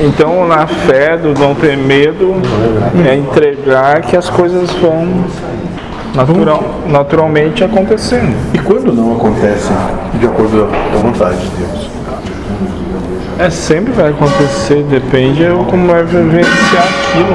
Então, na fé do não ter medo, é entregar que as coisas vão natural, naturalmente acontecendo. E quando não acontecem de acordo com a vontade de Deus? É, sempre vai acontecer, depende de como vai vivenciar aquilo.